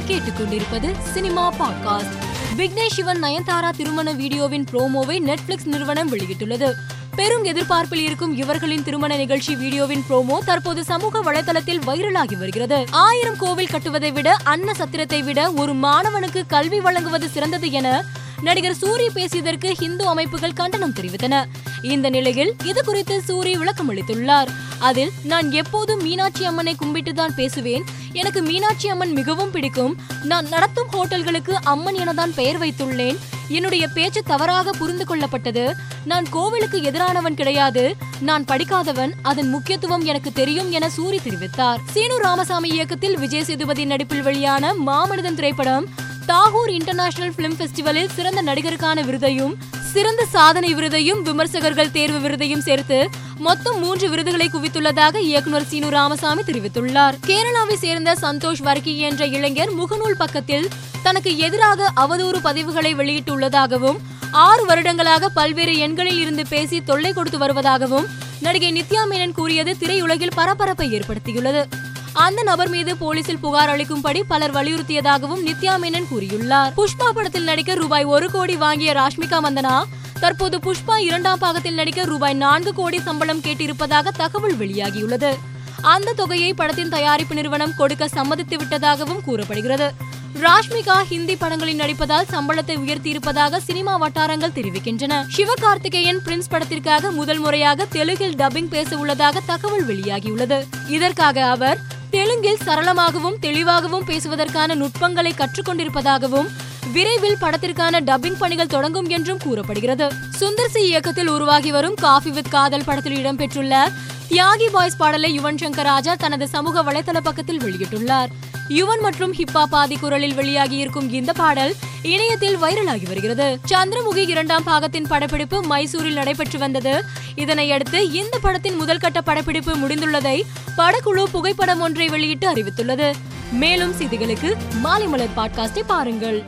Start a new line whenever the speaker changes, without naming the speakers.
நீங்கள் கேட்டுக்கொண்டிருப்பது cinema podcast. Vignesh Shivan Nayanthara திருமண வீடியோவின் ப்ரோமோவை நெட்ஃபிளிக்ஸ் நிறுவனம் வெளியிட்டுள்ளது. பெரும் எதிர்பார்ப்பில் இருக்கும் இவர்களின் திருமண நிகழ்ச்சி வீடியோவின் ப்ரோமோ தற்போது சமூக வலைதளத்தில் வைரலாகி வருகிறது. ஆயிரம் கோவில் கட்டுவதை விட அன்ன சத்திரத்தை விட ஒரு மாணவனுக்கு கல்வி வழங்குவது சிறந்தது என நடிகர் சூரி பேசியதற்கு ஹிந்து அமைப்புகள் கண்டனம் தெரிவித்தன. இந்த நிலையில் இது குறித்து சூரி விளக்கம் அளித்துள்ளார். அதில் நான் எப்போதும் மீனாட்சி அம்மனை கும்பிட்டுதான் பேசுவேன். எனக்கு மீனாட்சி அம்மன் மிகவும் பிடிக்கும். நான் நடத்தும் ஹோட்டல்களுக்கு அம்மன் எனதான் பெயர் வைத்துள்ளேன். என்னுடைய பேச்சு தவறாக புரிந்து கொள்ளப்பட்டது. நான் கோவிலுக்கு எதிரானவன் கிடையாது. நான் படிக்காதவன். அதன் முக்கியத்துவம் எனக்கு தெரியும் என சூரி தெரிவித்தார். சீனு ராமசாமி இயக்கத்தில் விஜய் சேதுபதி நடிப்பில் வெளியான மாமனிதன் திரைப்படம் தாகூர் இன்டர்நேஷனல் பிலிம் ஃபெஸ்டிவலில் சிறந்த நடிகருக்கான விருதையும் சிறந்த சாதனை விருதையும் விமர்சகர்கள் தேர்வு விருதையும் சேர்த்து மொத்தம் மூன்று விருதுகளை குவித்துள்ளதாக இயக்குனர் சீனு ராமசாமி தெரிவித்துள்ளார். கேரளாவை சேர்ந்த சந்தோஷ் வர்கி என்ற இளைஞர் முகநூல் பக்கத்தில் தனக்கு எதிராக அவதூறு பதிவுகளை வெளியிட்டுள்ளதாகவும் ஆறு வருடங்களாக பல்வேறு எண்களில் இருந்து பேசி தொல்லை கொடுத்து வருவதாகவும் நடிகை நித்யா மேனன் கூறியது திரையுலகில் பரபரப்பை ஏற்படுத்தியுள்ளது. அந்த நபர் மீது போலீசில் புகார் அளிக்கும்படி பலர் வலியுறுத்தியதாகவும் நித்யா மேனன் கூறியுள்ளார். புஷ்பா படத்தில் நடிக்க ரூபாய் ஒரு கோடி வாங்கிய ராஷ்மிகா மந்தனா தற்போது புஷ்பா இரண்டாம் பாகத்தில் நடிக்க ரூபாய் நான்கு கோடி சம்பளம் கேட்டிருப்பதாக தகவல் வெளியாகியுள்ளது. அந்த தொகையை படத்தின் தயாரிப்பு நிறுவனம் கொடுக்க சம்மதித்து விட்டதாகவும் கூறப்படுகிறது. ராஷ்மிகா ஹிந்தி படங்களில் நடிப்பதால் சம்பளத்தை உயர்த்தியிருப்பதாக சினிமா வட்டாரங்கள் தெரிவிக்கின்றன. சிவகார்த்திகேயன் பிரின்ஸ் படத்திற்காக முதல் முறையாக தெலுங்கில் டப்பிங் பேச உள்ளதாக தகவல் வெளியாகியுள்ளது. இதற்காக அவர் தெலுங்கில் சரளமாகவும் தெளிவாகவும் பேசுவதற்கான நுட்பங்களை கற்றுக்கொண்டிருப்பதாகவும் விரைவில் படத்திற்கான டப்பிங் பணிகள் தொடங்கும் என்றும் கூறப்படுகிறது. சுந்தர் சி இயக்கத்தில் உருவாகி வரும் காஃபி வித் காதல் படத்தில் இடம்பெற்றுள்ள தியாகி பாய்ஸ் பாடலை யுவன் சங்கர் ராஜா தனது சமூக வலைதள பக்கத்தில் வெளியிட்டுள்ளார். யுவன் மற்றும் ஹிப்பா பாதி குரலில் வெளியாகி இருக்கும் இந்த பாடல் இணையத்தில் வைரலாகி வருகிறது. சந்திரமுகி இரண்டாம் பாகத்தின் படப்பிடிப்பு மைசூரில் நடைபெற்று வந்தது. இதனையடுத்து இந்த படத்தின் முதல் கட்ட படப்பிடிப்பு முடிந்துள்ளதை படக்குழு புகைப்படம் ஒன்றை வெளியிட்டு அறிவித்துள்ளது. மேலும் செய்திகளுக்கு மாலை மலர் பாட்காஸ்டை பாருங்கள்.